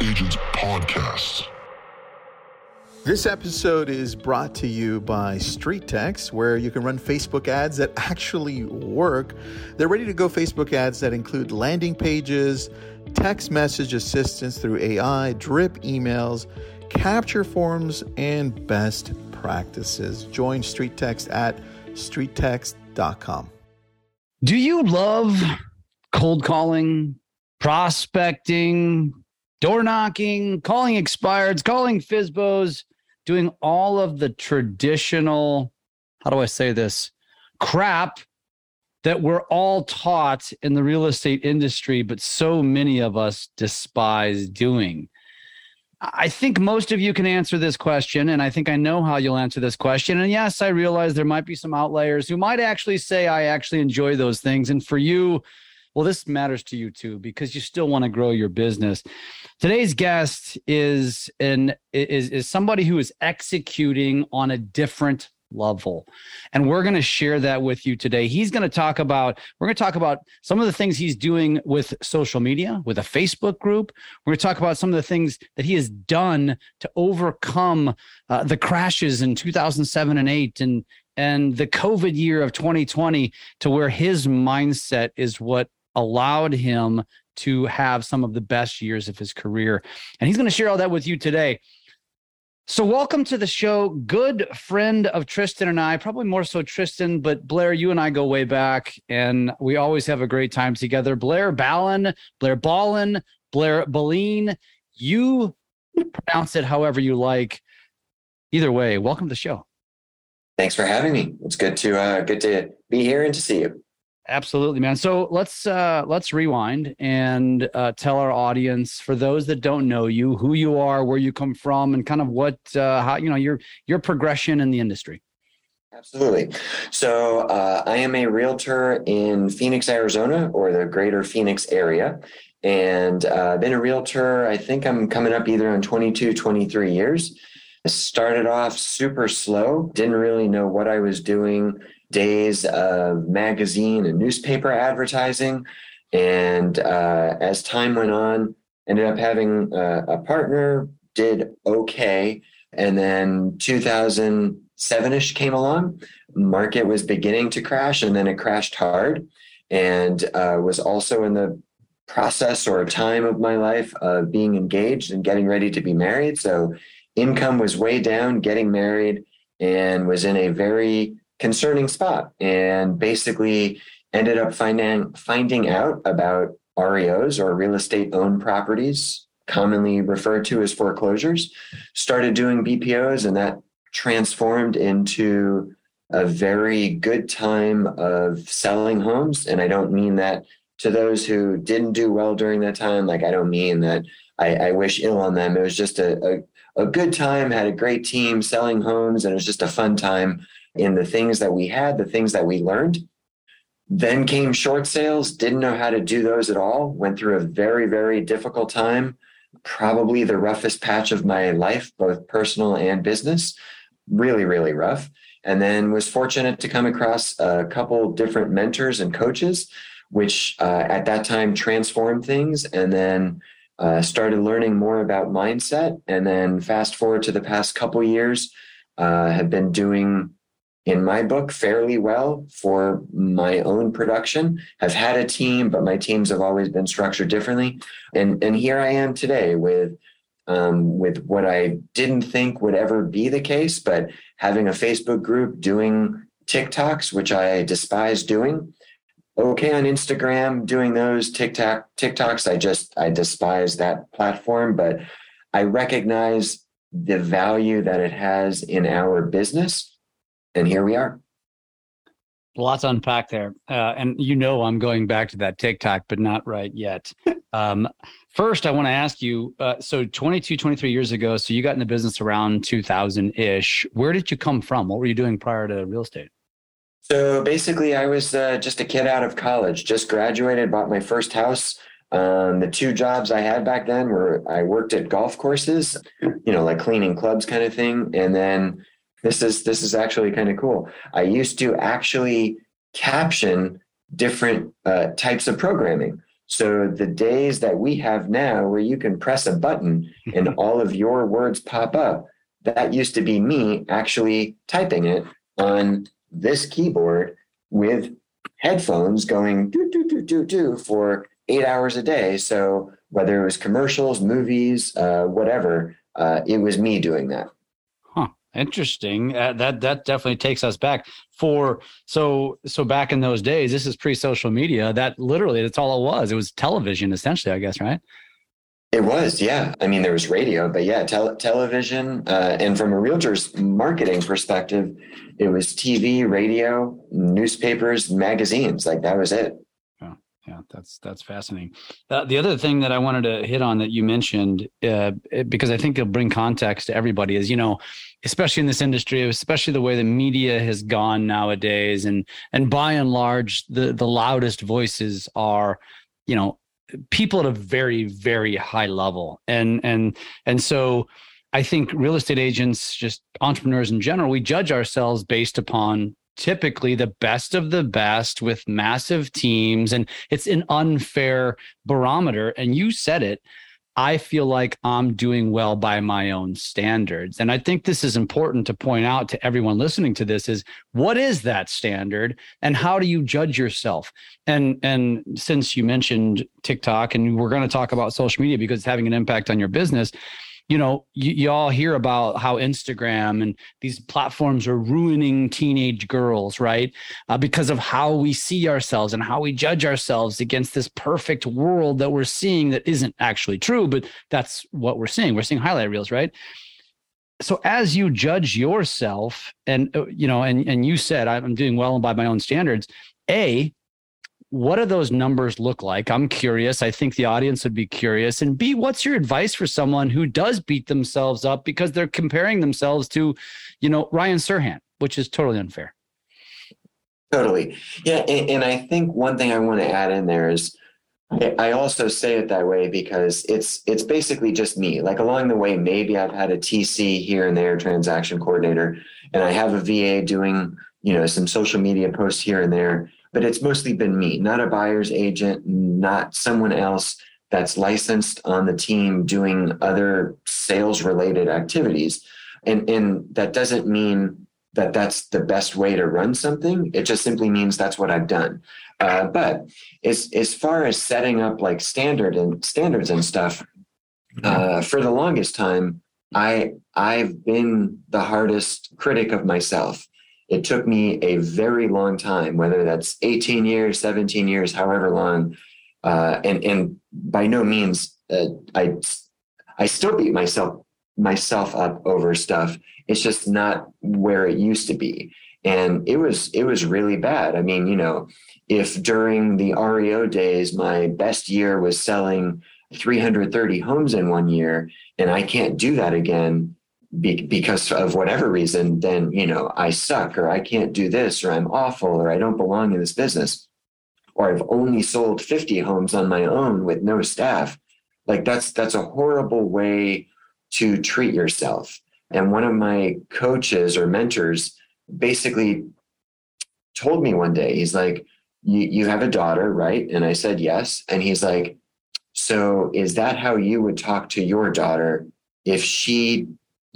Agents Podcast. This episode is brought to you by Street Text, where you can run Facebook ads that actually work. They're ready to go Facebook ads that include landing pages, text message assistance through AI, drip emails, capture forms, and best practices. Join Street Text at streettext.com. Do you love cold calling, prospecting, door knocking, calling expireds, calling FSBOs, doing all of the traditional, how do I say this, crap that we're all taught in the real estate industry, but so many of us despise doing? I think most of you can answer this question, and I think I know how you'll answer this question. And yes, I realize there might be some outliers who might actually say, I actually enjoy those things. And for you, well, this matters to you too, because you still want to grow your business. Today's guest is an is, is somebody who is executing on a different level. And we're going to share that with you today. He's going to talk about, we're going to talk about some of the things he's doing with social media, with a Facebook group. We're going to talk about some of the things that he has done to overcome uh, the crashes in 2007 and 8 and and the COVID year of 2020 to where his mindset is what allowed him to have some of the best years of his career. And he's going to share all that with you today. So, welcome to the show. Good friend of Tristan and I, probably more so Tristan, but Blair, you and I go way back and we always have a great time together. Blair Ballin, Blair Ballin, Blair Ballin, you pronounce it however you like. Either way, welcome to the show. Thanks for having me. It's good to uh, good to be here and to see you. Absolutely, man. So let's uh, let's rewind and uh, tell our audience, for those that don't know you, who you are, where you come from, and kind of what uh, how you know your your progression in the industry. Absolutely. So uh, I am a realtor in Phoenix, Arizona, or the greater Phoenix area, and uh, been a realtor. I think I'm coming up either on 22, 23 years. I started off super slow, didn't really know what I was doing days of magazine and newspaper advertising. And uh, as time went on, ended up having a, a partner, did okay. And then 2007 ish came along, market was beginning to crash, and then it crashed hard. And uh, was also in the process or time of my life of being engaged and getting ready to be married. So income was way down, getting married, and was in a very concerning spot and basically ended up finding finding out about REOs or real estate owned properties, commonly referred to as foreclosures, started doing BPOs and that transformed into a very good time of selling homes. And I don't mean that to those who didn't do well during that time. Like I don't mean that I, I wish ill on them. It was just a, a, a good time, had a great team selling homes, and it was just a fun time in the things that we had, the things that we learned. Then came short sales, didn't know how to do those at all, went through a very, very difficult time, probably the roughest patch of my life, both personal and business. Really, really rough. And then was fortunate to come across a couple different mentors and coaches, which uh, at that time transformed things. And then uh, started learning more about mindset. And then fast forward to the past couple years, uh, have been doing in my book fairly well for my own production. I've had a team, but my teams have always been structured differently. And and here I am today with um, with what I didn't think would ever be the case, but having a Facebook group, doing TikToks, which I despise doing. Okay on Instagram, doing those TikTok TikToks. I just I despise that platform, but I recognize the value that it has in our business and here we are. Lots to unpack there. Uh, and you know, I'm going back to that TikTok, but not right yet. Um, first, I want to ask you uh, so 22, 23 years ago, so you got in the business around 2000 ish. Where did you come from? What were you doing prior to real estate? So basically, I was uh, just a kid out of college, just graduated, bought my first house. Um, the two jobs I had back then were I worked at golf courses, you know, like cleaning clubs kind of thing. And then this is this is actually kind of cool. I used to actually caption different uh, types of programming. So the days that we have now where you can press a button and all of your words pop up, that used to be me actually typing it on this keyboard with headphones going do do do do do for eight hours a day. So whether it was commercials, movies, uh, whatever, uh, it was me doing that. Interesting. Uh, that that definitely takes us back for so so back in those days. This is pre-social media. That literally that's all it was. It was television, essentially. I guess, right? It was, yeah. I mean, there was radio, but yeah, tele- television. Uh, and from a realtor's marketing perspective, it was TV, radio, newspapers, magazines. Like that was it. Yeah, that's that's fascinating. Uh, the other thing that I wanted to hit on that you mentioned, uh, because I think it'll bring context to everybody, is you know, especially in this industry, especially the way the media has gone nowadays, and and by and large, the the loudest voices are, you know, people at a very very high level and and and so i think real estate agents just entrepreneurs in general we judge ourselves based upon typically the best of the best with massive teams and it's an unfair barometer and you said it I feel like I'm doing well by my own standards. And I think this is important to point out to everyone listening to this is what is that standard and how do you judge yourself? And and since you mentioned TikTok and we're going to talk about social media because it's having an impact on your business, you know, you, you, all hear about how Instagram and these platforms are ruining teenage girls, right? Uh, because of how we see ourselves and how we judge ourselves against this perfect world that we're seeing that isn't actually true, but that's what we're seeing. We're seeing highlight reels, right? So as you judge yourself, and uh, you know, and and you said I'm doing well by my own standards. A, what do those numbers look like? I'm curious. I think the audience would be curious. And B, what's your advice for someone who does beat themselves up because they're comparing themselves to, you know, Ryan Serhant, which is totally unfair. Totally. Yeah. And, and I think one thing I want to add in there is I also say it that way because it's it's basically just me. Like along the way, maybe I've had a TC here and there, transaction coordinator, and I have a VA doing, you know, some social media posts here and there but it's mostly been me, not a buyer's agent, not someone else that's licensed on the team doing other sales related activities. And, and that doesn't mean that that's the best way to run something. It just simply means that's what I've done. Uh, but as, as far as setting up like standard and standards and stuff, uh, for the longest time, I I've been the hardest critic of myself. It took me a very long time, whether that's 18 years, 17 years, however long. Uh, and, and by no means, uh, I, I still beat myself, myself up over stuff. It's just not where it used to be. And it was, it was really bad. I mean, you know, if during the REO days, my best year was selling 330 homes in one year, and I can't do that again, be, because of whatever reason, then, you know, I suck or I can't do this or I'm awful or I don't belong in this business or I've only sold 50 homes on my own with no staff. Like that's, that's a horrible way to treat yourself. And one of my coaches or mentors basically told me one day, he's like, you, you have a daughter, right? And I said, yes. And he's like, so is that how you would talk to your daughter if she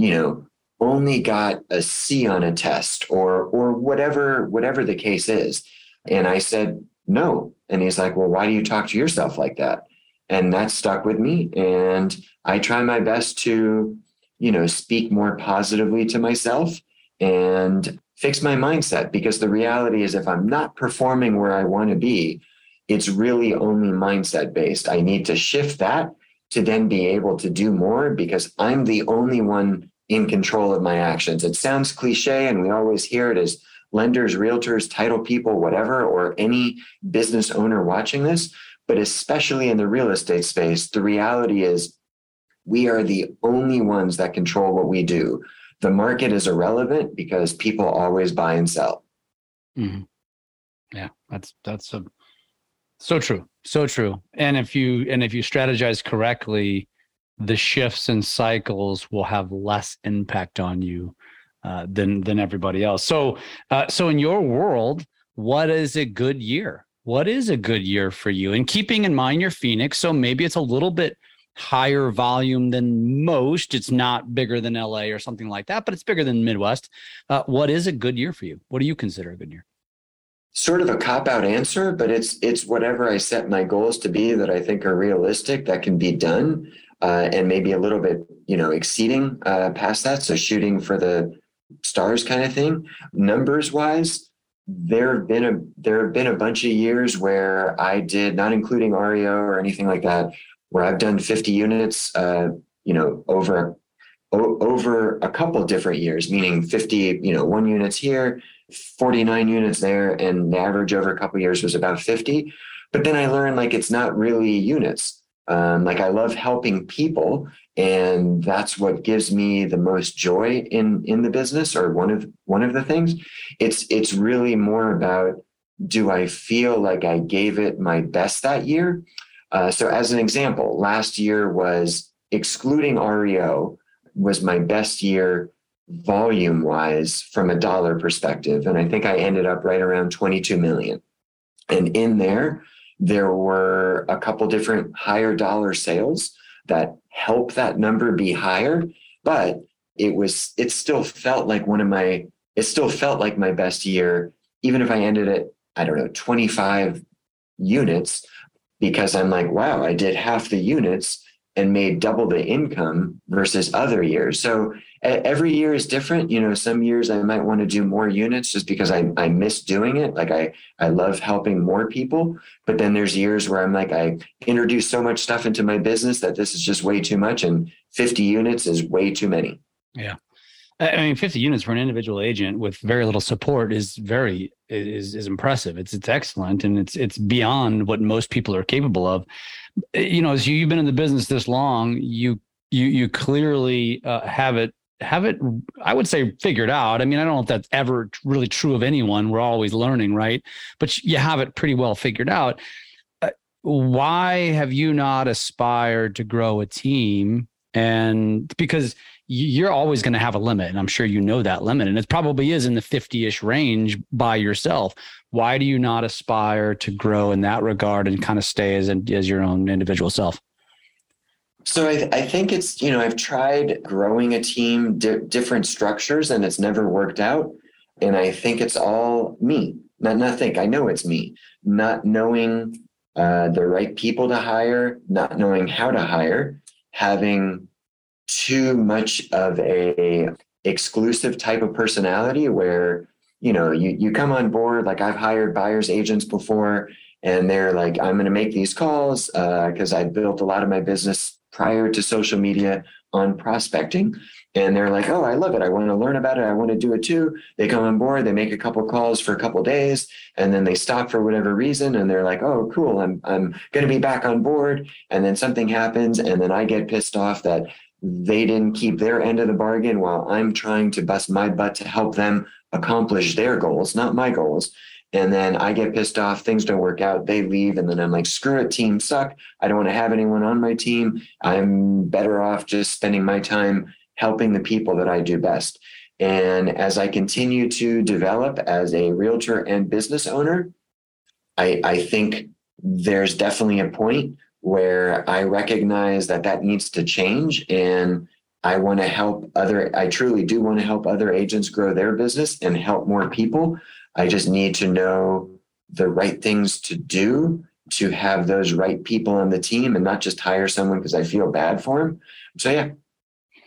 you know, only got a C on a test or or whatever whatever the case is. And I said, "No." And he's like, "Well, why do you talk to yourself like that?" And that stuck with me and I try my best to, you know, speak more positively to myself and fix my mindset because the reality is if I'm not performing where I want to be, it's really only mindset based. I need to shift that to then be able to do more because I'm the only one in control of my actions. It sounds cliche, and we always hear it as lenders, realtors, title people, whatever, or any business owner watching this. But especially in the real estate space, the reality is we are the only ones that control what we do. The market is irrelevant because people always buy and sell. Mm-hmm. Yeah, that's that's a so true. So true. And if you and if you strategize correctly, the shifts and cycles will have less impact on you uh, than than everybody else. So uh, so in your world, what is a good year? what is a good year for you? And keeping in mind your Phoenix, so maybe it's a little bit higher volume than most. It's not bigger than LA or something like that, but it's bigger than Midwest. Uh, what is a good year for you? What do you consider a good year? Sort of a cop out answer, but it's it's whatever I set my goals to be that I think are realistic that can be done, uh, and maybe a little bit you know exceeding uh, past that. So shooting for the stars kind of thing. Numbers wise, there have been a there have been a bunch of years where I did not including REO or anything like that, where I've done 50 units, uh, you know, over o- over a couple different years, meaning 50, you know, one units here, 49 units there, and the average over a couple years was about 50. But then I learned like it's not really units. Um, like I love helping people, and that's what gives me the most joy in in the business, or one of one of the things. It's it's really more about do I feel like I gave it my best that year? Uh, so, as an example, last year was excluding REO was my best year volume wise from a dollar perspective, and I think I ended up right around 22 million. And in there, there were a couple different higher dollar sales that help that number be higher, but it was it still felt like one of my it still felt like my best year, even if I ended at I don't know 25 units, because I'm like, wow, I did half the units and made double the income versus other years. So every year is different. You know, some years I might want to do more units just because I, I miss doing it. Like I, I love helping more people. But then there's years where I'm like, I introduce so much stuff into my business that this is just way too much. And 50 units is way too many. Yeah. I mean, 50 units for an individual agent with very little support is very is is impressive. It's it's excellent, and it's it's beyond what most people are capable of. You know, as you've been in the business this long, you you you clearly uh, have it have it i would say figured out. I mean i don't know if that's ever really true of anyone. We're always learning right? But you have it pretty well figured out. Uh, why have you not aspired to grow a team? And because you're always going to have a limit and i'm sure you know that limit and it probably is in the 50ish range by yourself. Why do you not aspire to grow in that regard and kind of stay as, as your own individual self so I, I, think it's you know I've tried growing a team, di- different structures, and it's never worked out. And I think it's all me. Not not think I know it's me. Not knowing uh, the right people to hire, not knowing how to hire, having too much of a exclusive type of personality where you know you you come on board. Like I've hired buyers agents before, and they're like, I'm going to make these calls because uh, I built a lot of my business prior to social media on prospecting. And they're like, oh, I love it. I want to learn about it. I want to do it too. They come on board, they make a couple calls for a couple days, and then they stop for whatever reason. And they're like, oh, cool. I'm, I'm going to be back on board. And then something happens. And then I get pissed off that they didn't keep their end of the bargain while I'm trying to bust my butt to help them accomplish their goals, not my goals. And then I get pissed off, things don't work out, they leave. And then I'm like, screw it, team suck. I don't want to have anyone on my team. I'm better off just spending my time helping the people that I do best. And as I continue to develop as a realtor and business owner, I, I think there's definitely a point where I recognize that that needs to change. And I want to help other, I truly do want to help other agents grow their business and help more people. I just need to know the right things to do to have those right people on the team and not just hire someone because I feel bad for him. So, yeah.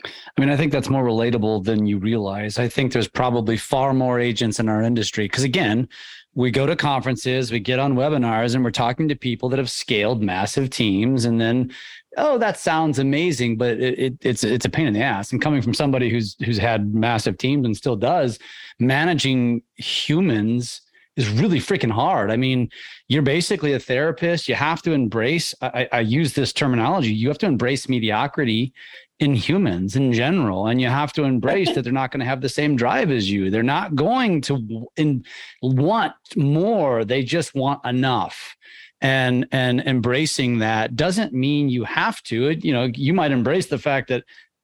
I mean, I think that's more relatable than you realize. I think there's probably far more agents in our industry because, again, we go to conferences, we get on webinars, and we're talking to people that have scaled massive teams. And then, oh, that sounds amazing, but it, it, it's it's a pain in the ass. And coming from somebody who's who's had massive teams and still does, managing humans is really freaking hard. I mean, you're basically a therapist. You have to embrace, I, I, use this terminology, you have to embrace mediocrity in humans in general. And you have to embrace that they're not going to have the same drive as you. They're not going to in, want more. They just want enough. And and embracing that doesn't mean you have to. It, you know, you might embrace the fact that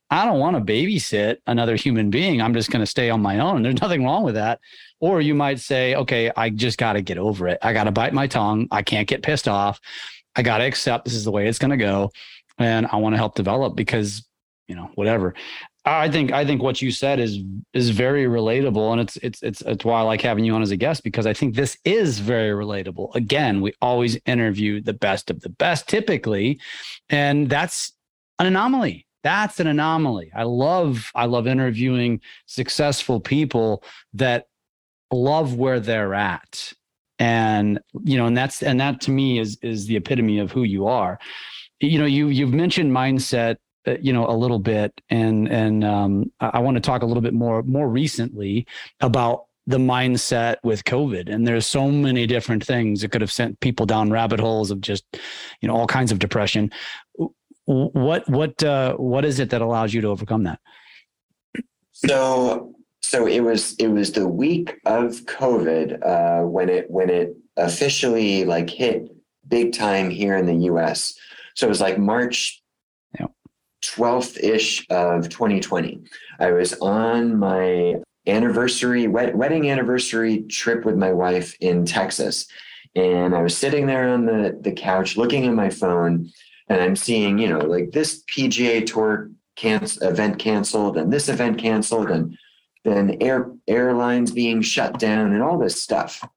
I don't want to babysit another human being. I'm just going to stay on my own. There's nothing wrong with that. Or you might say, okay, I just got to get over it. I got to bite my tongue. I can't get pissed off. I got to accept this is the way it's going to go. And I want to help develop because, you know, whatever. I think I think what you said is is very relatable, and it's it's it's it's why I like having you on as a guest because I think this is very relatable. Again, we always interview the best of the best, typically, and that's an anomaly. That's an anomaly. I love I love interviewing successful people that love where they're at, and you know, and that's and that to me is is the epitome of who you are. You know, you you've mentioned mindset you know a little bit. And and um, I, I want to talk a little bit more more recently about the mindset with covid. And there's so many different things that could have sent people down rabbit holes of just you know all kinds of depression. What what uh, what is it that allows you to overcome that? So so it was it was the week of covid uh, when it when it officially like hit big time here in the us so it was like march 12th ish of 2020. I was on my anniversary, wed- wedding anniversary trip with my wife in Texas. And I was sitting there on the, the couch looking at my phone and I'm seeing, you know, like this PGA tour canc- event canceled and this event canceled and then air airlines being shut down and all this stuff.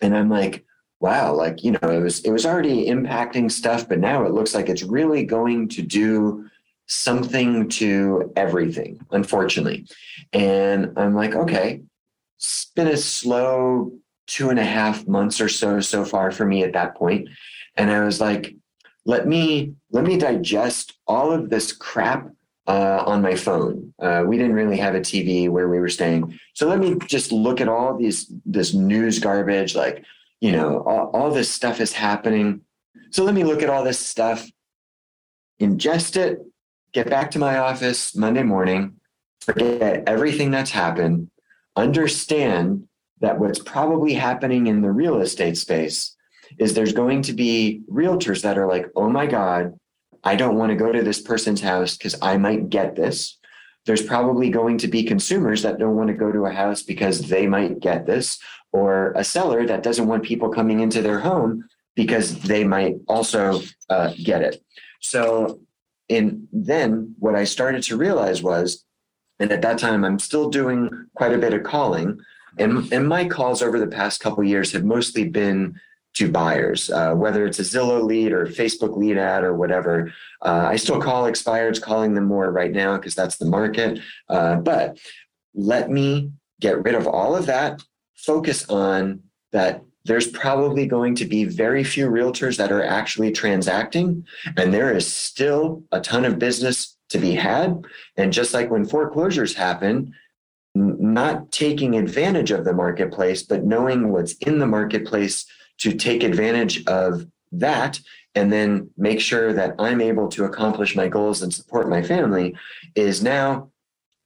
And I'm like, wow, like, you know, it was it was already impacting stuff, but now it looks like it's really going to do something to everything, unfortunately. And I'm like, okay, it's been a slow two and a half months or so so far for me at that point. And I was like, let me let me digest all of this crap uh, on my phone. Uh, we didn't really have a TV where we were staying, so let me just look at all these this news garbage. Like, you know, all, all this stuff is happening. So let me look at all this stuff, ingest it, get back to my office Monday morning, forget everything that's happened, understand that what's probably happening in the real estate space is there's going to be realtors that are like, oh my God, I don't want to go to this person's house because I might get this. There's probably going to be consumers that don't want to go to a house because they might get this, or a seller that doesn't want people coming into their home because they might also uh, get it. So and then what I started to realize was, and at that time I'm still doing quite a bit of calling, and and my calls over the past couple years have mostly been to buyers, uh, whether it's a Zillow lead or Facebook lead ad or whatever. Uh, I still call expireds, calling them more right now because that's the market. Uh, but let me get rid of all of that, focus on that there's probably going to be very few realtors that are actually transacting. And there is still a ton of business to be had. And just like when foreclosures happen, not taking advantage of the marketplace, but knowing what's in the marketplace to take advantage of that and then make sure that I'm able to accomplish my goals and support my family is now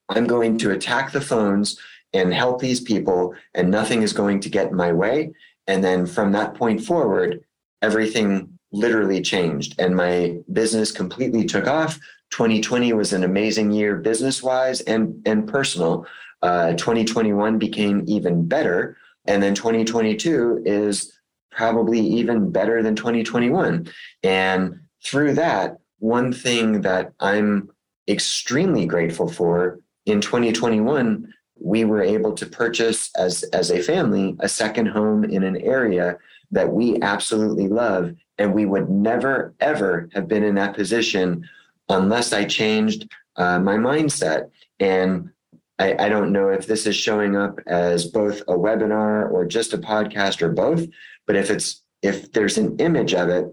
I'm going to attack the phones and help these people, and nothing is going to get in my way. And then from that point forward, everything literally changed and my business completely took off. 2020 was an amazing year business wise and, and personal. Uh, 2021 became even better. And then 2022 is probably even better than 2021. And through that, one thing that I'm extremely grateful for in 2021 we were able to purchase as as a family a second home in an area that we absolutely love and we would never ever have been in that position unless i changed uh, my mindset. And I, I don't know if this is showing up as both a webinar or just a podcast or both but if it's if there's an image of it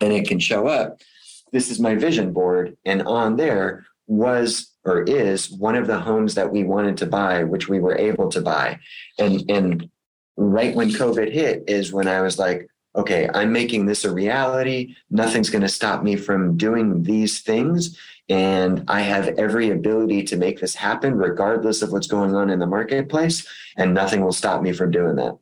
and it can show up this is my vision board. And on there was or is one of the homes that we wanted to buy, which we were able to buy. And and right when COVID hit is when I was like, okay, I'm making this a reality. Nothing's going to stop me from doing these things. And I have every ability to make this happen, regardless of what's going on in the marketplace. And nothing will stop me from doing that.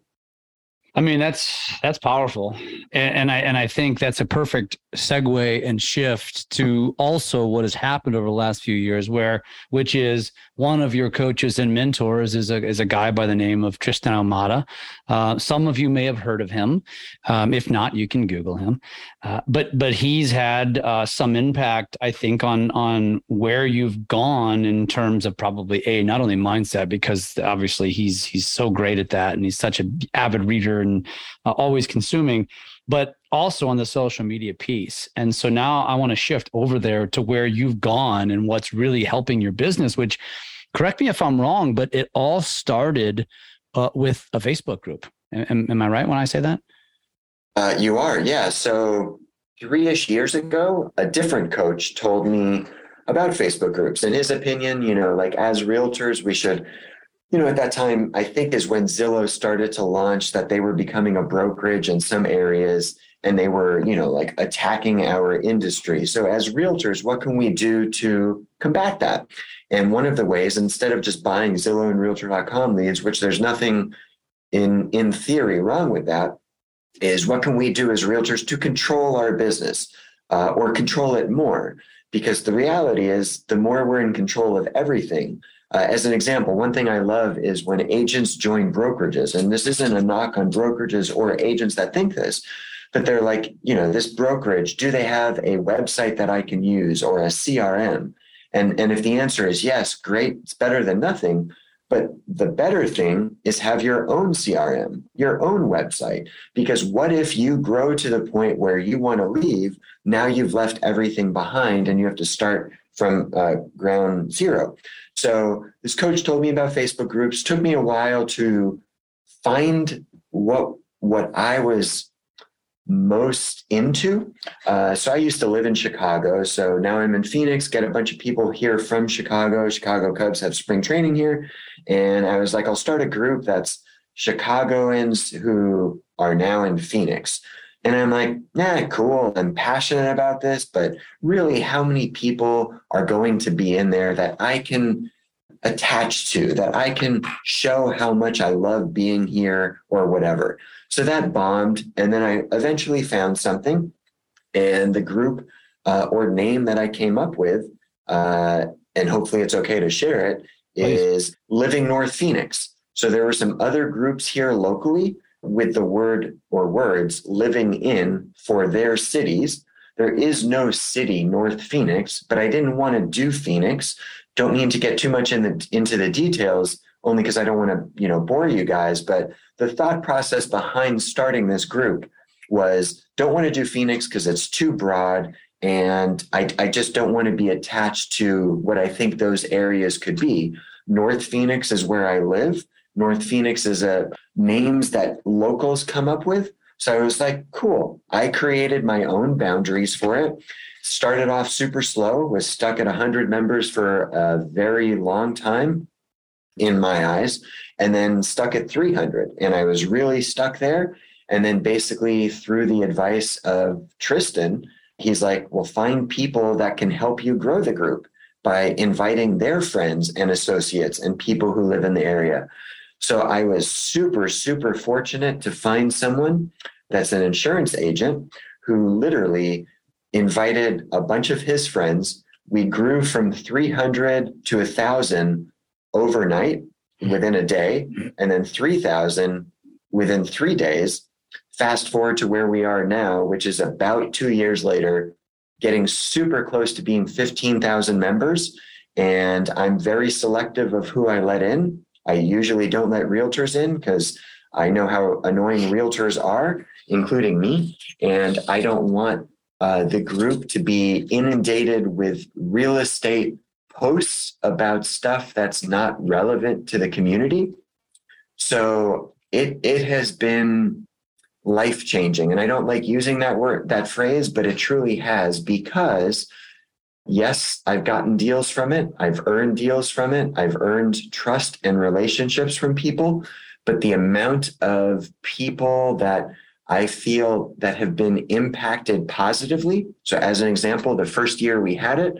I mean, that's that's powerful, and, and, I and I think that's a perfect segue and shift to also what has happened over the last few years, where which is one of your coaches and mentors is a is a guy by the name of Tristan Ahumada. Uh, some of you may have heard of him. Um, if not, you can Google him. Uh, but but he's had uh, some impact, I think, on on where you've gone in terms of probably a not only mindset because obviously he's he's so great at that and he's such an avid reader and uh, always consuming, but also on the social media piece. And so now I want to shift over there to where you've gone and what's really helping your business, which correct me if I'm wrong, but it all started uh, with a Facebook group. Am, am, I right when I say that? Uh, you are, yeah. So three ish years ago, a different coach told me about Facebook groups. In his opinion, you know, like as realtors, we should you know, at that time, I think is when Zillow started to launch that they were becoming a brokerage in some areas and they were, you know, like attacking our industry. So as realtors, what can we do to combat that? And one of the ways, instead of just buying Zillow and realtor.com leads, which there's nothing in in theory wrong with that, is what can we do as realtors to control our business uh, or control it more? Because the reality is, the more we're in control of everything, uh, as an example, one thing I love is when agents join brokerages, and this isn't a knock on brokerages or agents that think this, but they're like, you know, this brokerage, do they have a website that I can use or a CRM? And, and if the answer is yes, great, it's better than nothing. But the better thing is have your own CRM, your own website. Because what if you grow to the point where you want to leave? Now you've left everything behind and you have to start from uh, ground zero. So this coach told me about Facebook groups. Took me a while to find what what I was most into. Uh, so I used to live in Chicago. So now I'm in Phoenix. Get a bunch of people here from Chicago. Chicago Cubs have spring training here, and I was like, I'll start a group that's Chicagoans who are now in Phoenix. And I'm like, yeah, cool. I'm passionate about this, but really, how many people are going to be in there that I can attach to, that I can show how much I love being here or whatever? So that bombed. And then I eventually found something. And the group uh, or name that I came up with, uh, and hopefully it's okay to share it, Please. is Living North Phoenix. So there were some other groups here locally with the word or words living in for their cities. There is no city North Phoenix, but I didn't want to do Phoenix. Don't mean to get too much in the, into the details, only because I don't want to, you know, bore you guys. But the thought process behind starting this group was don't want to do Phoenix because it's too broad. And I, I just don't want to be attached to what I think those areas could be. North Phoenix is where I live. North Phoenix is a names that locals come up with. So I was like, cool. I created my own boundaries for it. Started off super slow, was stuck at 100 members for a very long time in my eyes, and then stuck at 300. And I was really stuck there. And then basically, through the advice of Tristan, he's like, well, find people that can help you grow the group by inviting their friends and associates and people who live in the area. So I was super, super fortunate to find someone that's an insurance agent who literally invited a bunch of his friends. We grew from 300 to 1,000 overnight within a day, and then 3,000 within three days. Fast forward to where we are now, which is about two years later, getting super close to being 15,000 members. And I'm very selective of who I let in I usually don't let realtors in because I know how annoying realtors are, including me. And I don't want uh, the group to be inundated with real estate posts about stuff that's not relevant to the community. So it it has been life changing, and I don't like using that word that phrase, but it truly has because yes, I've gotten deals from it. I've earned deals from it. I've earned trust and relationships from people. But the amount of people that I feel that have been impacted positively. So, as an example, the first year we had it,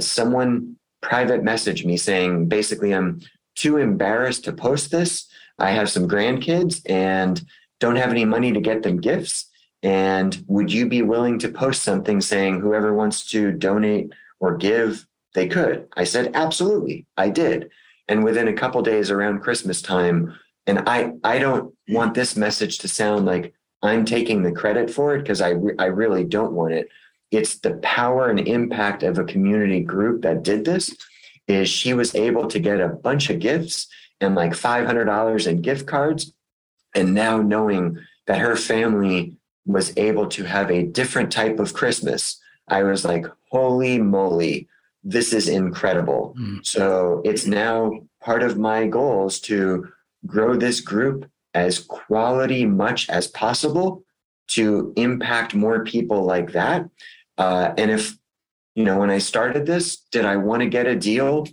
someone private messaged me saying, basically, I'm too embarrassed to post this. I have some grandkids and don't have any money to get them gifts. And would you be willing to post something saying whoever wants to donate or give, they could? I said, absolutely. I did. And within a couple days around Christmas time, and I, I don't want this message to sound like I'm taking the credit for it because I, re- I really don't want it. It's the power and impact of a community group that did this is she was able to get a bunch of gifts and like $500 in gift cards. And now knowing that her family was able to have a different type of Christmas, I was like, holy moly, this is incredible. Mm. So it's now part of my goals to grow this group as quality much as possible to impact more people like that. Uh, and if, you know, when I started this, did I want to get a deal?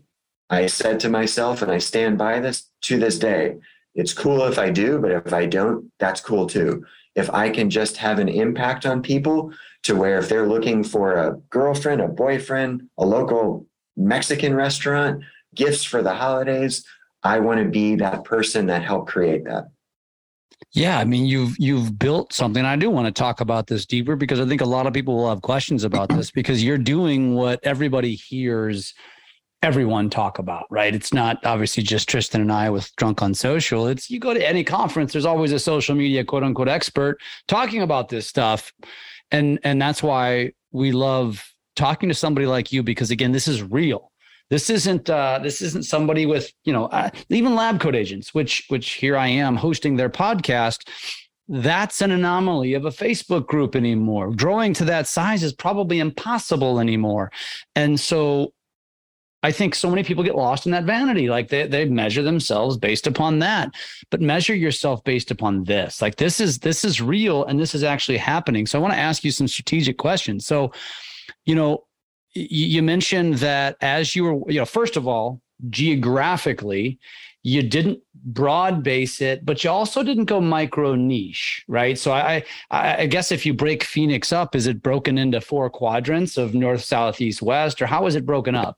I said to myself, and I stand by this to this day it's cool if I do, but if I don't, that's cool too. If I can just have an impact on people to where if they're looking for a girlfriend, a boyfriend, a local Mexican restaurant, gifts for the holidays, I want to be that person that helped create that. Yeah, I mean you've you've built something. I do want to talk about this deeper because I think a lot of people will have questions about this because you're doing what everybody hears everyone talk about, right? It's not obviously just Tristan and I with Drunk on Social. It's you go to any conference, there's always a social media quote unquote expert talking about this stuff. And and that's why we love talking to somebody like you because again, this is real. This isn't uh, this isn't somebody with you know uh, even lab coat agents, which which here I am hosting their podcast. That's an anomaly of a Facebook group anymore. Growing to that size is probably impossible anymore. And so I think so many people get lost in that vanity. Like they, they measure themselves based upon that, but measure yourself based upon this. Like this is, this is real and this is actually happening. So I want to ask you some strategic questions. So, you know, you mentioned that as you were, you know, first of all, geographically, you didn't broad base it, but you also didn't go micro niche, right? So I, I, I guess if you break Phoenix up, is it broken into four quadrants of north, south, east, west, or how is it broken up?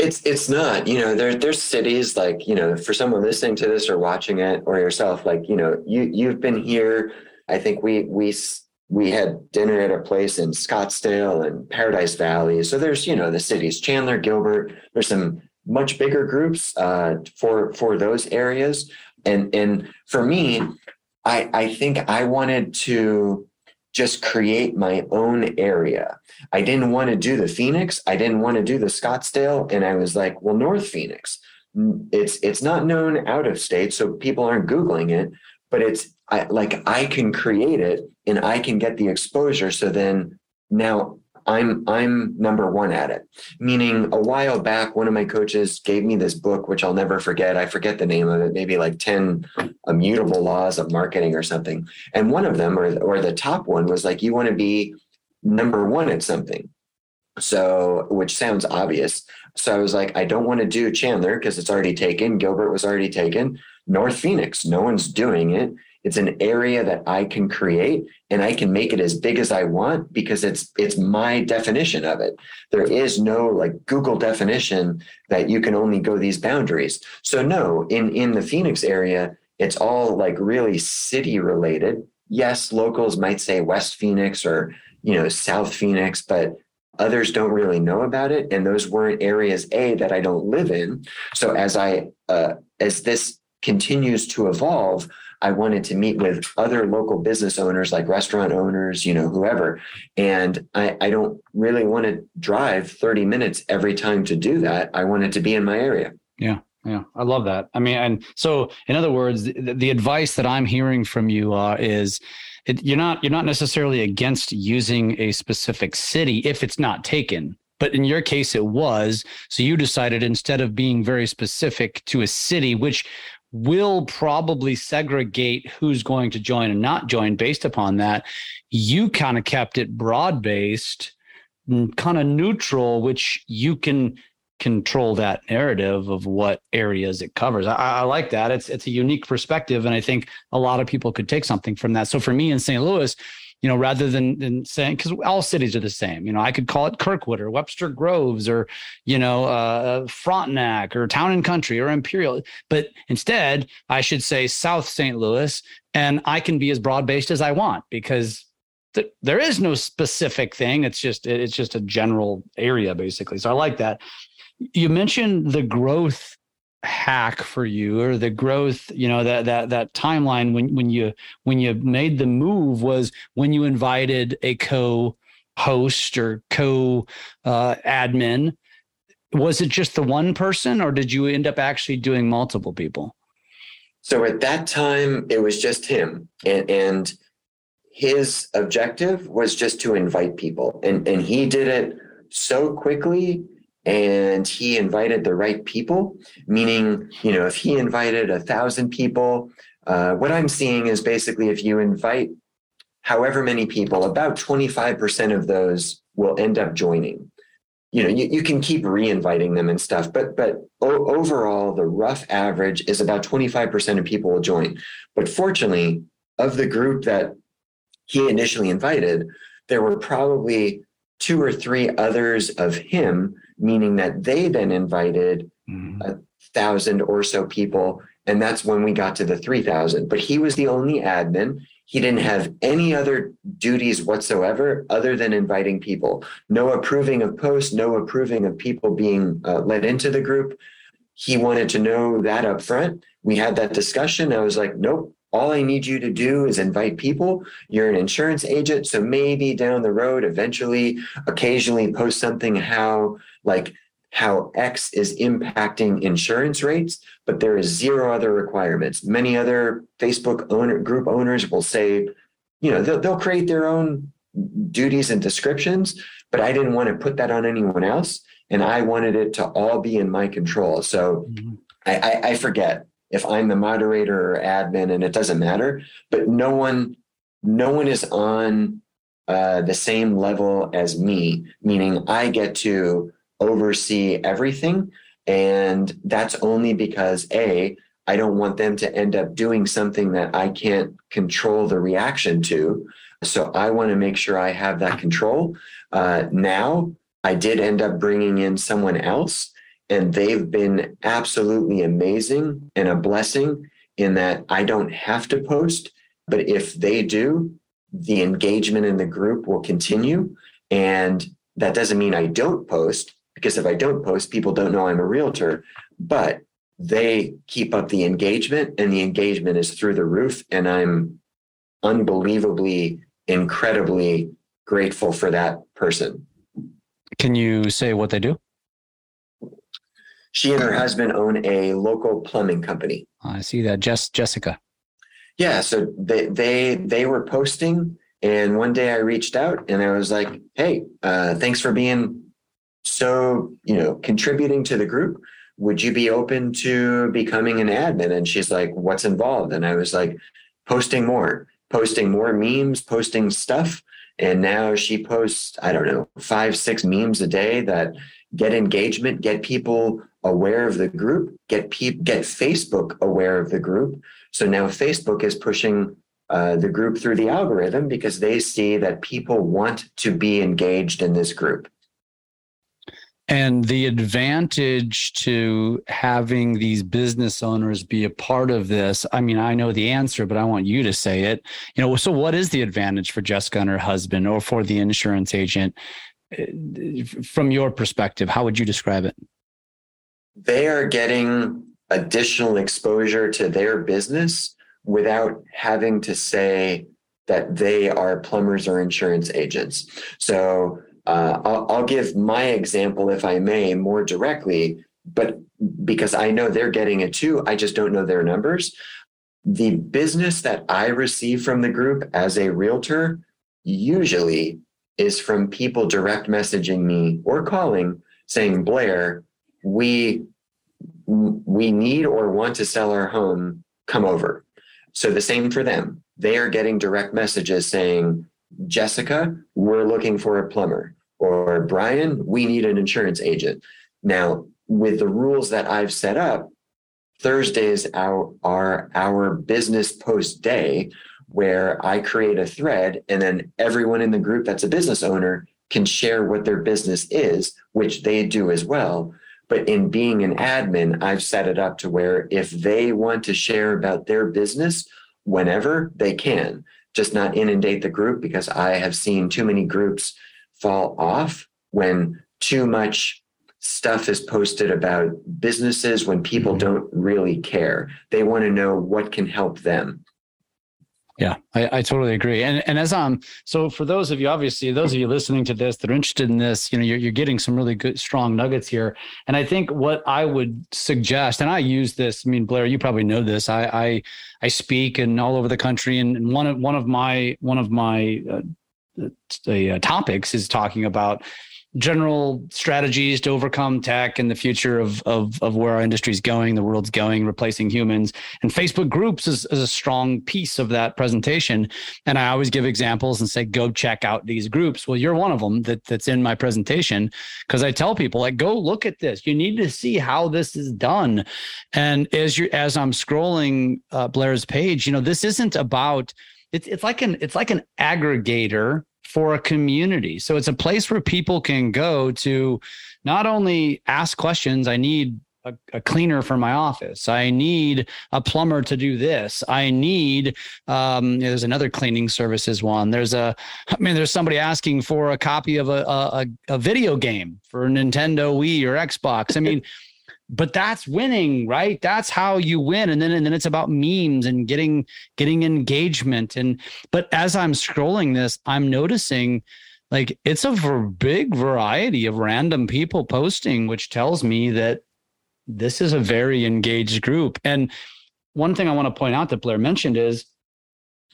It's it's not. You know, there there's cities like you know, for someone listening to this or watching it or yourself, like you know, you you've been here. I think we we we had dinner at a place in Scottsdale and Paradise Valley. So there's you know the cities Chandler, Gilbert. There's some much bigger groups uh, for for those areas. And and for me, I I think I wanted to just create my own area. I didn't want to do the Phoenix. I didn't want to do the Scottsdale. And I was like, well, North Phoenix. It's it's not known out of state, so people aren't Googling it, but it's I, like I can create it and I can get the exposure. So then now I'm I'm number one at it. Meaning a while back, one of my coaches gave me this book, which I'll never forget. I forget the name of it, maybe like 10 immutable laws of marketing or something. And one of them, or, or the top one, was like, you want to be number one at something. So, which sounds obvious. So I was like, I don't want to do Chandler because it's already taken. Gilbert was already taken. North Phoenix, no one's doing it. It's an area that I can create and I can make it as big as I want because it's it's my definition of it. There is no like Google definition that you can only go these boundaries. So no, in in the Phoenix area, it's all like really city related. Yes, locals might say West Phoenix or, you know, South Phoenix, but others don't really know about it and those weren't areas a that i don't live in so as i uh, as this continues to evolve I wanted to meet with other local business owners, like restaurant owners, you know, whoever. And I, I don't really want to drive 30 minutes every time to do that. I wanted to be in my area. Yeah. Yeah, I love that. I mean, and so in other words, the, the advice that I'm hearing from you uh, is it, you're not you're not necessarily against using a specific city if it's not taken, but in your case it was. So you decided instead of being very specific to a city, which will probably segregate who's going to join and not join based upon that. You kind of kept it broad based, kind of neutral, which you can control that narrative of what areas it covers. I, I, like that. It's it's a unique perspective, and I think a lot of people could take something from that. So for me in St. Louis, you know, rather than, than saying, because all cities are the same. You know, I could call it Kirkwood or Webster Groves or, you know, uh, Frontenac or Town and Country or Imperial. But instead, I should say South St. Louis, and I can be as broad based as I want because th- there is no specific thing. It's just it's just a general area basically. So I like that. You mentioned the growth hack for you or the growth you know that that that timeline when when you when you made the move was when you invited a co host or co uh, admin. Was it just the one person or did you end up actually doing multiple people? So at that time it was just him. And and his objective was just to invite people. And and he did it so quickly and he invited the right people meaning you know if he invited a thousand people uh, what i'm seeing is basically if you invite however many people about 25% of those will end up joining. You know you, you can keep re-inviting them and stuff but but o- overall the rough average is about 25% of people will join. But fortunately of the group that he initially invited there were probably two or three others of him meaning that they then invited mm-hmm. a thousand or so people. And that's when we got to the 3,000. But he was the only admin. He didn't have any other duties whatsoever other than inviting people. No approving of posts, no approving of people being uh, let into the group. He wanted to know that up front. We had that discussion. I was like, nope, all I need you to do is invite people. You're an insurance agent. So maybe down the road, eventually, occasionally post something how like how X is impacting insurance rates, but there is zero other requirements. Many other Facebook owner group owners will say, you know, they'll, they'll create their own duties and descriptions, but I didn't want to put that on anyone else. And I wanted it to all be in my control. So mm-hmm. I, I, I forget if I'm the moderator or admin, and it doesn't matter. But no one, no one is on uh, the same level as me, meaning I get to oversee everything, and that's only because a I don't want them to end up doing something that I can't control the reaction to. So I want to make sure I have that control. Uh, now I did end up bringing in someone else and they've been absolutely amazing and a blessing in that I don't have to post, but if they do, the engagement in the group will continue. And that doesn't mean I don't post, because if I don't post, people don't know I'm a realtor, but they keep up the engagement, and the engagement is through the roof. And I'm unbelievably, incredibly grateful for that person. Can you say what they do? She and her husband own a local plumbing company. I see that. Jess, Jessica. Yeah. So they, they, they were posting and one day I reached out and I was like, Hey, uh, thanks for being so, you know, contributing to the group. Would you be open to becoming an admin? And she's like, what's involved? And I was like, posting more, posting more memes, posting stuff. And now she posts, I don't know, five, six memes a day that get engagement, get people aware of the group, get pe- get Facebook aware of the group. So now Facebook is pushing uh, the group through the algorithm because they see that people want to be engaged in this group. And the advantage to having these business owners be a part of this, I mean, I know the answer, but I want you to say it. You know, so what is the advantage for Jessica and her husband or for the insurance agent uh, from your perspective? How would you describe it? they are getting additional exposure to their business without having to say that they are plumbers or insurance agents. So uh, I'll, I'll give my example, if I may, more directly, but because I know they're getting it too, I just don't know their numbers. The business that I receive from the group as a realtor usually is from people direct messaging me or calling saying, Blair, we we need or want to sell our home. Come over. So the same for them. They are getting direct messages saying jessica we're looking for a plumber or brian we need an insurance agent now with the rules that i've set up thursdays are, our business post day where I create a thread and then everyone in the group that's a business owner can share what their business is, which they do as well. But in being an admin, I've set it up to where if they want to share about their business whenever they can, just not inundate the group because I have seen too many groups fall off when too much stuff is posted about businesses when people mm-hmm. don't really care. They want to know what can help them. Yeah, I, I, totally agree. And and as I'm so for those of you, obviously, those of you listening to this that are interested in this, you know, you're, you're getting some really good, strong nuggets here. And I think what I would suggest, and I use this. I mean, Blair, you probably know this. I I, I speak and all over the country, and, and one of one of my one of my uh, uh, topics is talking about general strategies to overcome tech and the future of, of, of where our industry is going, the world's going, replacing humans. And Facebook groups is, is a strong piece of that presentation. And I always give examples and say, go check out these groups. Well, you're one of them that, that's in my presentation because I tell people like, go look at this. You need to see how this is done. And as you as I'm scrolling uh, Blair's page, you know, this isn't about it's it's like an it's like an aggregator for a community. So it's a place where people can go to not only ask questions, I need a, a, cleaner for my office. I need a plumber to do this. I need um, there's another cleaning services one. There's a I mean there's somebody asking for a copy of a a, a video game for Nintendo Wii or Xbox. I mean but that's winning right that's how you win and then and then it's about memes and getting getting engagement and but as i'm scrolling this i'm noticing like it's a ver- big variety of random people posting which tells me that this is a very engaged group and one thing i want to point out that blair mentioned is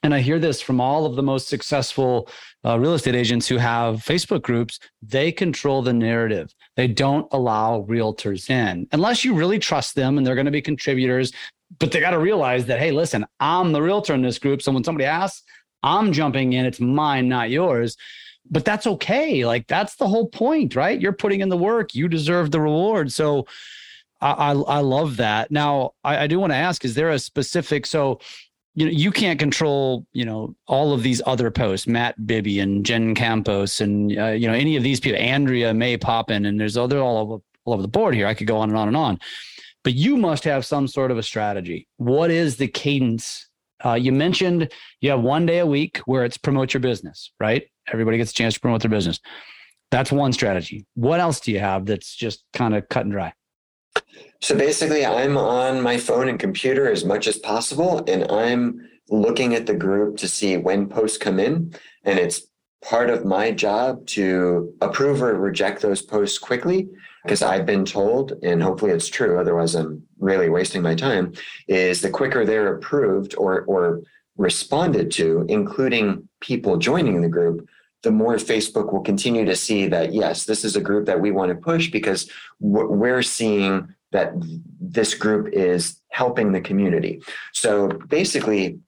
and I hear this from all of the most successful uh, real estate agents who have Facebook groups. They control the narrative. They don't allow realtors in unless you really trust them and they're going to be contributors. But they got to realize that, hey, listen, I'm the realtor in this group. So when somebody asks, I'm jumping in. It's mine, not yours. But that's okay. Like that's the whole point, right? You're putting in the work. You deserve the reward. So I, I, I love that. Now, I, I do want to ask: Is there a specific? So you know you can't control you know all of these other posts matt bibby and jen campos and uh, you know any of these people. Andrea may poppin and there's other all over all over the board here. I could go on and on and on. But you must have some sort of a strategy. What is the cadence? Uh, you mentioned you have one day a week where it's promote your business right? Everybody gets a chance to promote their business. That's one strategy. What else do you have that's just kind of cut and dry so basically, I'm on my phone and computer as much as possible, and I'm looking at the group to see when posts come in. And it's part of my job to approve or reject those posts quickly because I've been told, and hopefully it's true, otherwise I'm really wasting my time, is the quicker they're approved or or responded to, including people joining the group, the more Facebook will continue to see that, yes, this is a group that we want to push because we're seeing that this group is helping the community. So basically,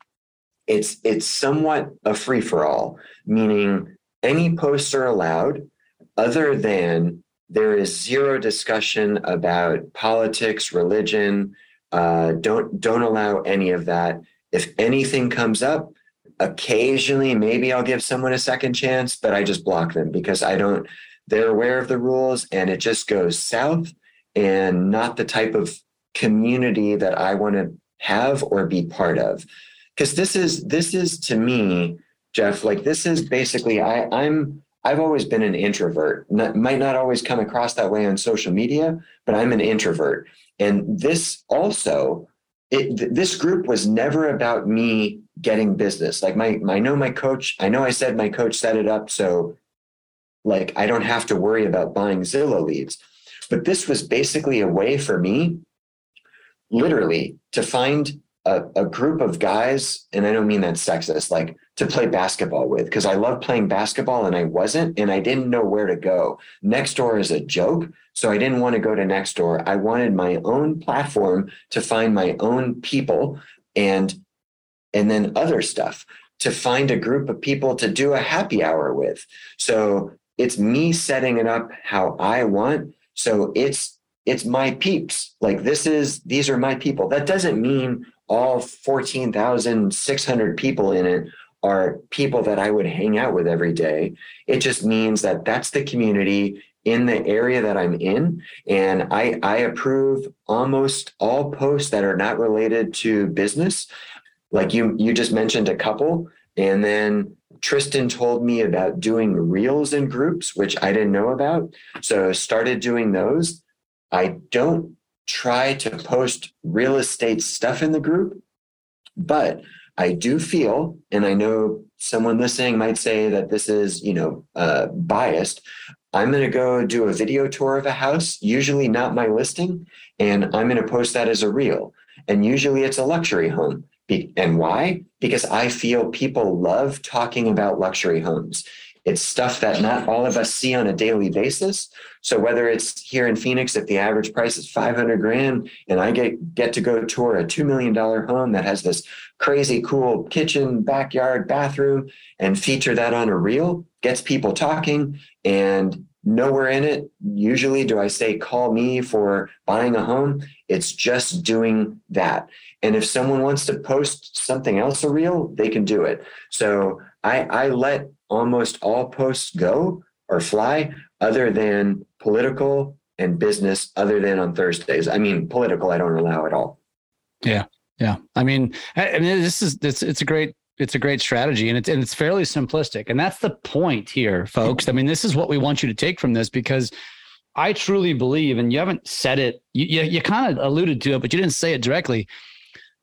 it's it's somewhat a free for all, meaning any posts are allowed other than there is zero discussion about politics, religion. Uh, don't don't allow any of that. If anything comes up, occasionally maybe I'll give someone a second chance, but I just block them because I don't. They're aware of the rules, and it just goes south and not the type of community that I want to have or be part of. Because this is this is to me, Jeff, like this is basically I, I'm I've always been an introvert. Not, might not always come across that way on social media, but I'm an introvert. And this also, it, this group was never about me getting business. Like my, I know my coach. I know I said my coach set it up so, like I don't have to worry about buying Zillow leads. But this was basically a way for me, literally, to find a, a group of guys, and I don't mean that sexist, like to play basketball with, because I love playing basketball and I wasn't, and I didn't know where to go. Next door is a joke. So I didn't want to go to next door. I wanted my own platform to find my own people and and then other stuff to find a group of people to do a happy hour with. So it's me setting it up how I want so it's it's my peeps. Like this is these are my people. That doesn't mean all 14,600 people in it are people that I would hang out with every day. It just means that that's the community in the area that I'm in. And I, I approve almost all posts that are not related to business. Like you, you just mentioned a couple. And then Tristan told me about doing reels in groups, which I didn't know about. So I started doing those. I don't try to post real estate stuff in the group, but I do feel, and I know someone listening might say that this is, you know, uh, biased. I'm going to go do a video tour of a house, usually not my listing, and I'm going to post that as a reel. And usually it's a luxury home. And why? Because I feel people love talking about luxury homes. It's stuff that not all of us see on a daily basis. So whether it's here in Phoenix, if the average price is 500 grand and I get, get to go tour a $2 million home that has this crazy cool kitchen, backyard, bathroom and feature that on a reel gets people talking and nowhere in it. Usually do I say, call me for buying a home? It's just doing that. And if someone wants to post something else a reel, they can do it. So I, I let almost all posts go or fly other than political and business other than on Thursdays. I mean, political, I don't allow at all. Yeah. Yeah. I mean, I mean, this is, it's, it's a great, it's a great strategy and it's, and it's fairly simplistic. And that's the point here, folks. I mean, this is what we want you to take from this because I truly believe, and you haven't said it, you, you, you kind of alluded to it, but you didn't say it directly.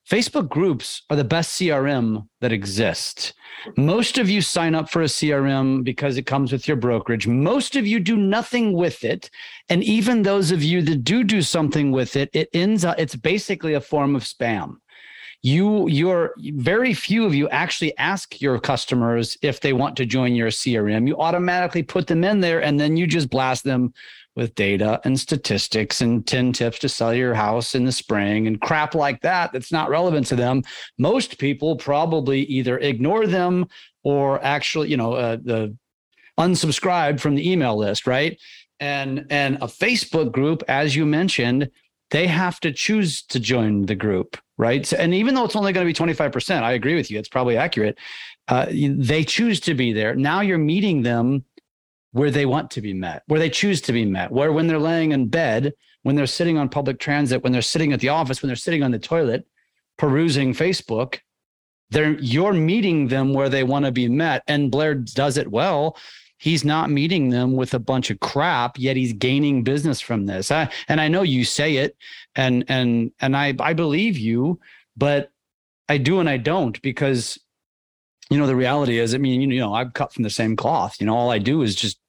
Facebook groups are the best CRM that exist. Most of you sign up for a CRM because it comes with your brokerage. Most of you do nothing with it. And even those of you that do do something with it, it ends up, it's basically a form of spam. You, you're very few of you actually ask your customers if they want to join your CRM. You automatically put them in there and then you just blast them with data and statistics and 10 tips to sell your house in the spring and crap like that that's not relevant to them. Most people probably either ignore them or actually you know uh, the unsubscribed from the email list right? And and a facebook group as you mentioned they have to choose to join the group right? So, and even though it's only going to be 25% i agree with you it's probably accurate uh, they choose to be there. Now you're meeting them where they want to be met, where they choose to be met, where when they're laying in bed, when they're sitting on public transit, when they're sitting at the office, when they're sitting on the toilet, perusing Facebook, they're you're meeting them where they want to be met. And Blair does it well. He's not meeting them with a bunch of crap, yet he's gaining business from this. I, and I know you say it, and and and I I believe you, but I do and I don't because you know the reality is i mean you know i'm cut from the same cloth you know all i do is just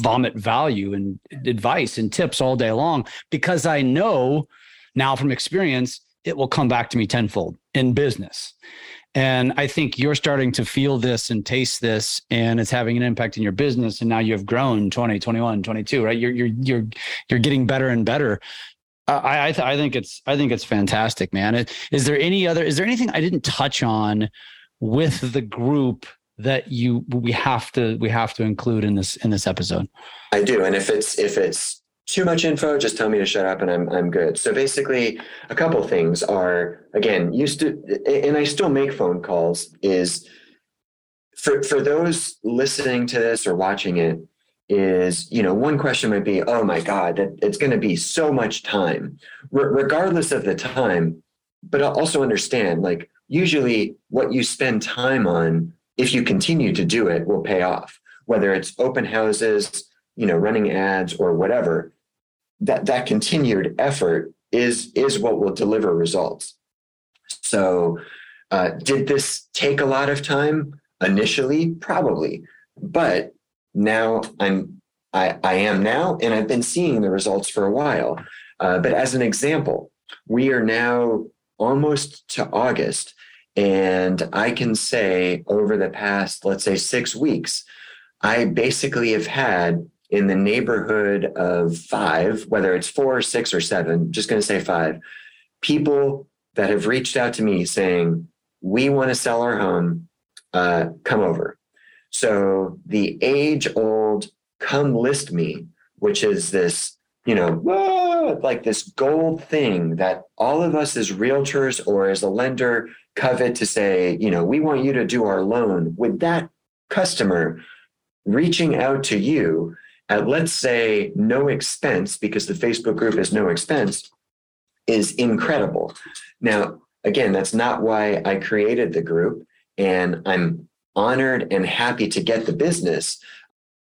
vomit value and advice and tips all day long because I know now from experience it will come back to me tenfold in business. And I think you're starting to feel this and taste this, and it's having an impact in your business. And now you have grown 20, 21, 22, right? You're, you're, you're, you're getting better and better. I, I, th- I think it's, I think it's fantastic, man. Is there any other, is there anything I didn't touch on with the group that you we have to we have to include in this in this episode? I do, and if it's if it's too much info, just tell me to shut up, and I'm I'm good. So basically, a couple things are again used to, and I still make phone calls. Is for for those listening to this or watching it is you know one question might be oh my god that it's going to be so much time R- regardless of the time but also understand like usually what you spend time on if you continue to do it, will pay off. Whether it's open houses, you know, running ads or whatever, that that continued effort is is what will deliver results. So, uh, did this take a lot of time initially? Probably, but now I'm I, I am now, and I've been seeing the results for a while. Uh, but as an example, we are now almost to August, and I can say over the past, let's say, six weeks, I basically have had in the neighborhood of five, whether it's four, six, or seven, just going to say five, people that have reached out to me saying, We want to sell our home, uh, come over. So the age old come list me, which is this you know, whoa, like this gold thing that all of us as realtors or as a lender covet to say, you know, we want you to do our loan with that customer reaching out to you at, let's say, no expense, because the Facebook group is no expense, is incredible. Now, again, that's not why I created the group. And I'm honored and happy to get the business.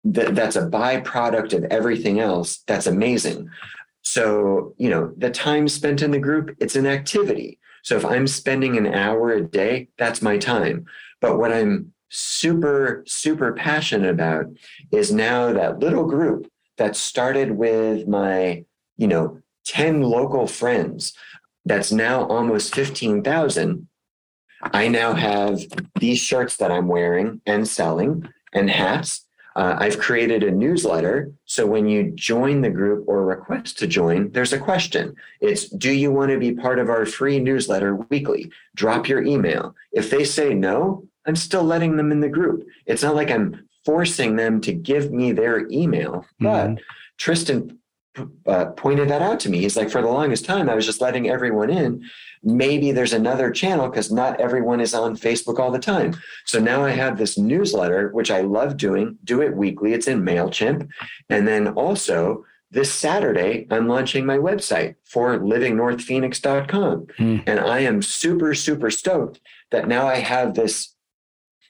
That, that's a byproduct of everything else. That's amazing. So, you know, the time spent in the group, it's an activity. So if I'm spending an hour a day, that's my time. But what I'm super, super passionate about is now that little group that started with my, you know, 10 local friends that's now almost 15,000. I now have these shirts that I'm wearing and selling and hats. Uh, I've created a newsletter. So when you join the group or request to join, there's a question. It's Do you want to be part of our free newsletter weekly? Drop your email. If they say no, I'm still letting them in the group. It's not like I'm forcing them to give me their email. Mm-hmm. But Tristan uh, pointed that out to me. He's like, for the longest time, I was just letting everyone in. Maybe there's another channel because not everyone is on Facebook all the time. So now I have this newsletter, which I love doing, do it weekly. It's in MailChimp. And then also, this Saturday, I'm launching my website for livingnorthphoenix.com. Mm. And I am super, super stoked that now I have this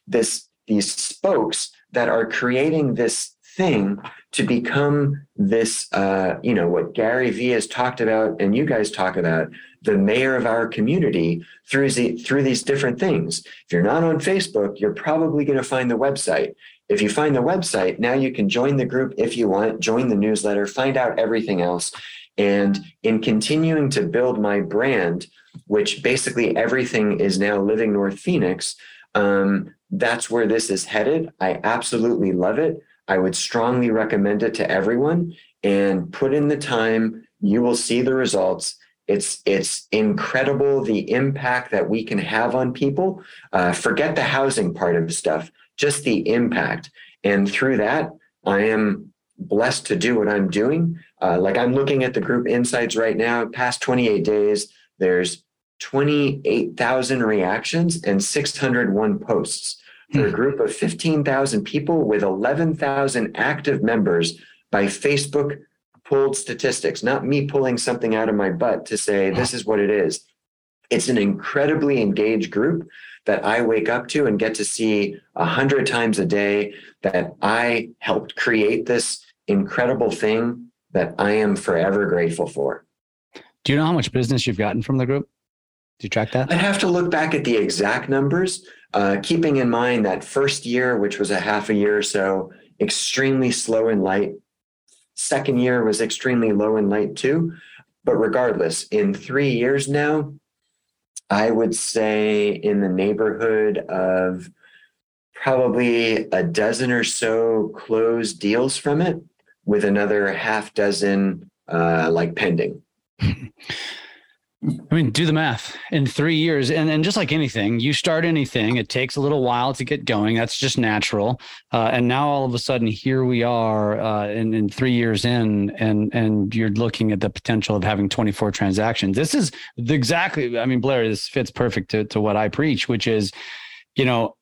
this these spokes that are creating this thing to become this uh, you know what gary vee has talked about and you guys talk about the mayor of our community through the, through these different things if you're not on facebook you're probably going to find the website if you find the website now you can join the group if you want join the newsletter find out everything else and in continuing to build my brand which basically everything is now living north phoenix um, that's where this is headed. I absolutely love it. I would strongly recommend it to everyone and put in the time. You will see the results. It's it's incredible the impact that we can have on people. Uh, forget the housing part of stuff, just the impact. And through that, I am blessed to do what I'm doing. Uh, like I'm looking at the group insights right now. Past 28 days, there's 28,000 reactions and 601 posts for a hmm. group of 15,000 people with 11,000 active members by Facebook pulled statistics, not me pulling something out of my butt to say this is what it is. It's an incredibly engaged group that I wake up to and get to see a hundred times a day that I helped create this incredible thing that I am forever grateful for. Do you know how much business you've gotten from the group? Do you track that? I'd have to look back at the exact numbers, uh, keeping in mind that first year, which was a half a year or so, extremely slow and light. Second year was extremely low and light too. But regardless, in three years now, I would say in the neighborhood of probably a dozen or so closed deals from it, with another half dozen uh, like pending. I mean, do the math in three years. And, and just like anything, you start anything, it takes a little while to get going. That's just natural. Uh, and now all of a sudden, here we are uh, in, in three years in, and, and you're looking at the potential of having 24 transactions. This is exactly, I mean, Blair, this fits perfect to, to what I preach, which is, you know,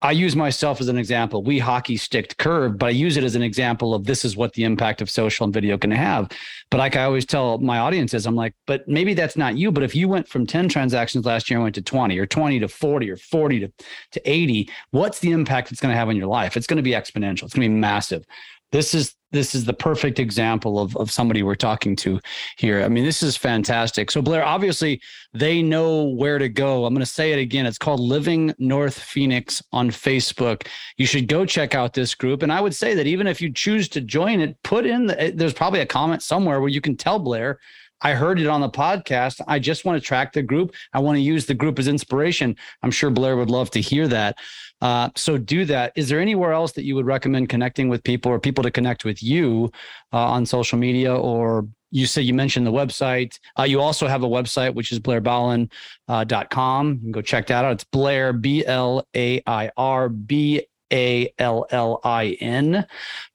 I use myself as an example. We hockey sticked curve, but I use it as an example of this is what the impact of social and video can have. But like I always tell my audiences, I'm like, but maybe that's not you. But if you went from 10 transactions last year and went to 20 or 20 to 40 or 40 to, to 80, what's the impact it's going to have on your life? It's going to be exponential. It's going to be massive this is this is the perfect example of, of somebody we're talking to here. I mean, this is fantastic. So, Blair, obviously, they know where to go. I'm going to say it again. It's called Living North Phoenix on Facebook. You should go check out this group. And I would say that even if you choose to join it, put in the, eh, there's probably a comment somewhere where you can tell Blair I heard it on the podcast. I just want to track the group. I want to use the group as inspiration. I'm sure Blair would love to hear that. Uh, so do that. Is there anywhere else that you would recommend connecting with people or people to connect with you uh, on social media? Or you said you mentioned the website. Uh, you also have a website, which is blairballin.com. Uh, you can go check that out. It's Blair, B L A I R B A L L I N.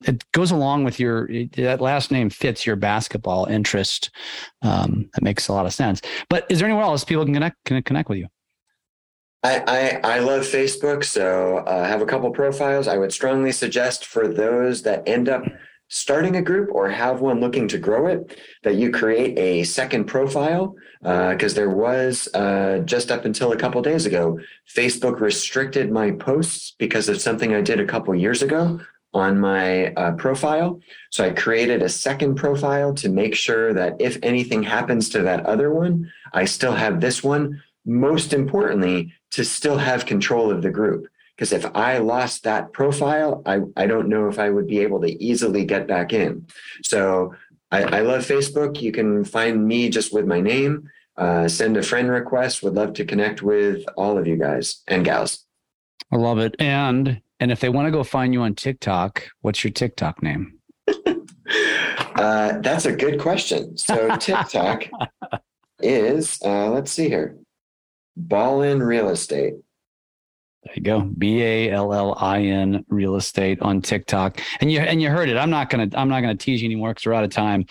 It goes along with your that last name fits your basketball interest. Um, that makes a lot of sense. But is there anywhere else people can connect can connect with you? I, I, I love Facebook, so uh, I have a couple profiles. I would strongly suggest for those that end up starting a group or have one looking to grow it that you create a second profile because uh, there was uh, just up until a couple days ago facebook restricted my posts because of something i did a couple years ago on my uh, profile. So i created a second profile to make sure that if anything happens to that other one i still have this one. Most importantly to still have control of the group because if I lost that profile, I, I don't know if I would be able to easily get back in. So I, I love Facebook. You can find me just with my name. Uh, send a friend request. Would love to connect with all of you guys and gals. I love it. And and if they want to go find you on TikTok, what's your TikTok name? uh, that's a good question. So TikTok is uh, let's see here, Ballin Real Estate. There you go. B A L L I N real estate on TikTok. And you and you heard it. I'm not gonna I'm not gonna tease you anymore because we're out of time.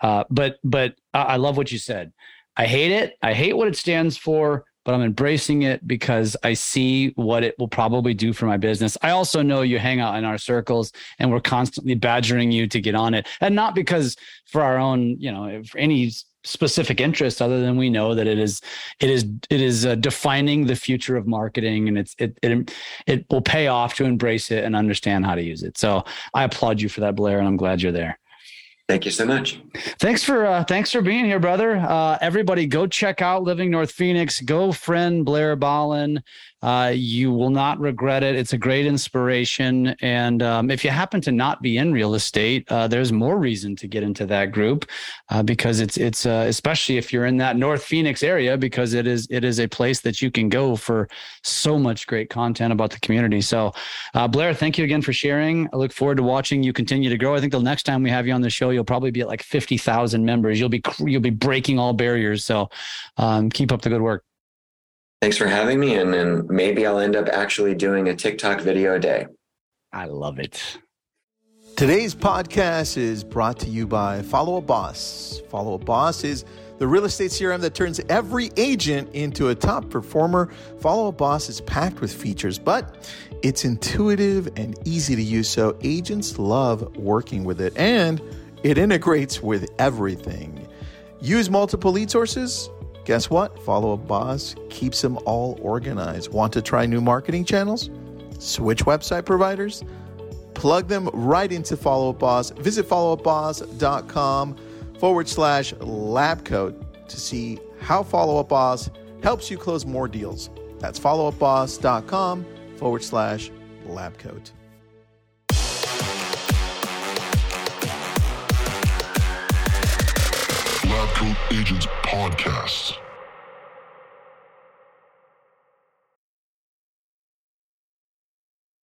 Uh, but but I love what you said. I hate it. I hate what it stands for, but I'm embracing it because I see what it will probably do for my business. I also know you hang out in our circles and we're constantly badgering you to get on it. And not because for our own, you know, for any specific interest other than we know that it is it is it is uh, defining the future of marketing and it's it, it it will pay off to embrace it and understand how to use it so i applaud you for that blair and i'm glad you're there Thank you so much. Thanks for uh, thanks for being here, brother. Uh, everybody, go check out Living North Phoenix. Go friend Blair Ballin. Uh, you will not regret it. It's a great inspiration. And um, if you happen to not be in real estate, uh, there's more reason to get into that group uh, because it's it's uh, especially if you're in that North Phoenix area because it is it is a place that you can go for so much great content about the community. So, uh, Blair, thank you again for sharing. I look forward to watching you continue to grow. I think the next time we have you on the show, you'll probably be at like fifty thousand members. You'll be you'll be breaking all barriers. So, um, keep up the good work. Thanks for having me. And then maybe I'll end up actually doing a TikTok video a day. I love it. Today's podcast is brought to you by Follow Up Boss. Follow Up Boss is the real estate CRM that turns every agent into a top performer. Follow Up Boss is packed with features, but it's intuitive and easy to use, so agents love working with it and it integrates with everything. Use multiple lead sources Guess what? Follow Up Boss keeps them all organized. Want to try new marketing channels? Switch website providers? Plug them right into Follow Up Boss. Visit followupboss.com forward slash lab coat to see how Follow Up Boss helps you close more deals. That's followupboss.com forward slash lab coat. Agents Podcast.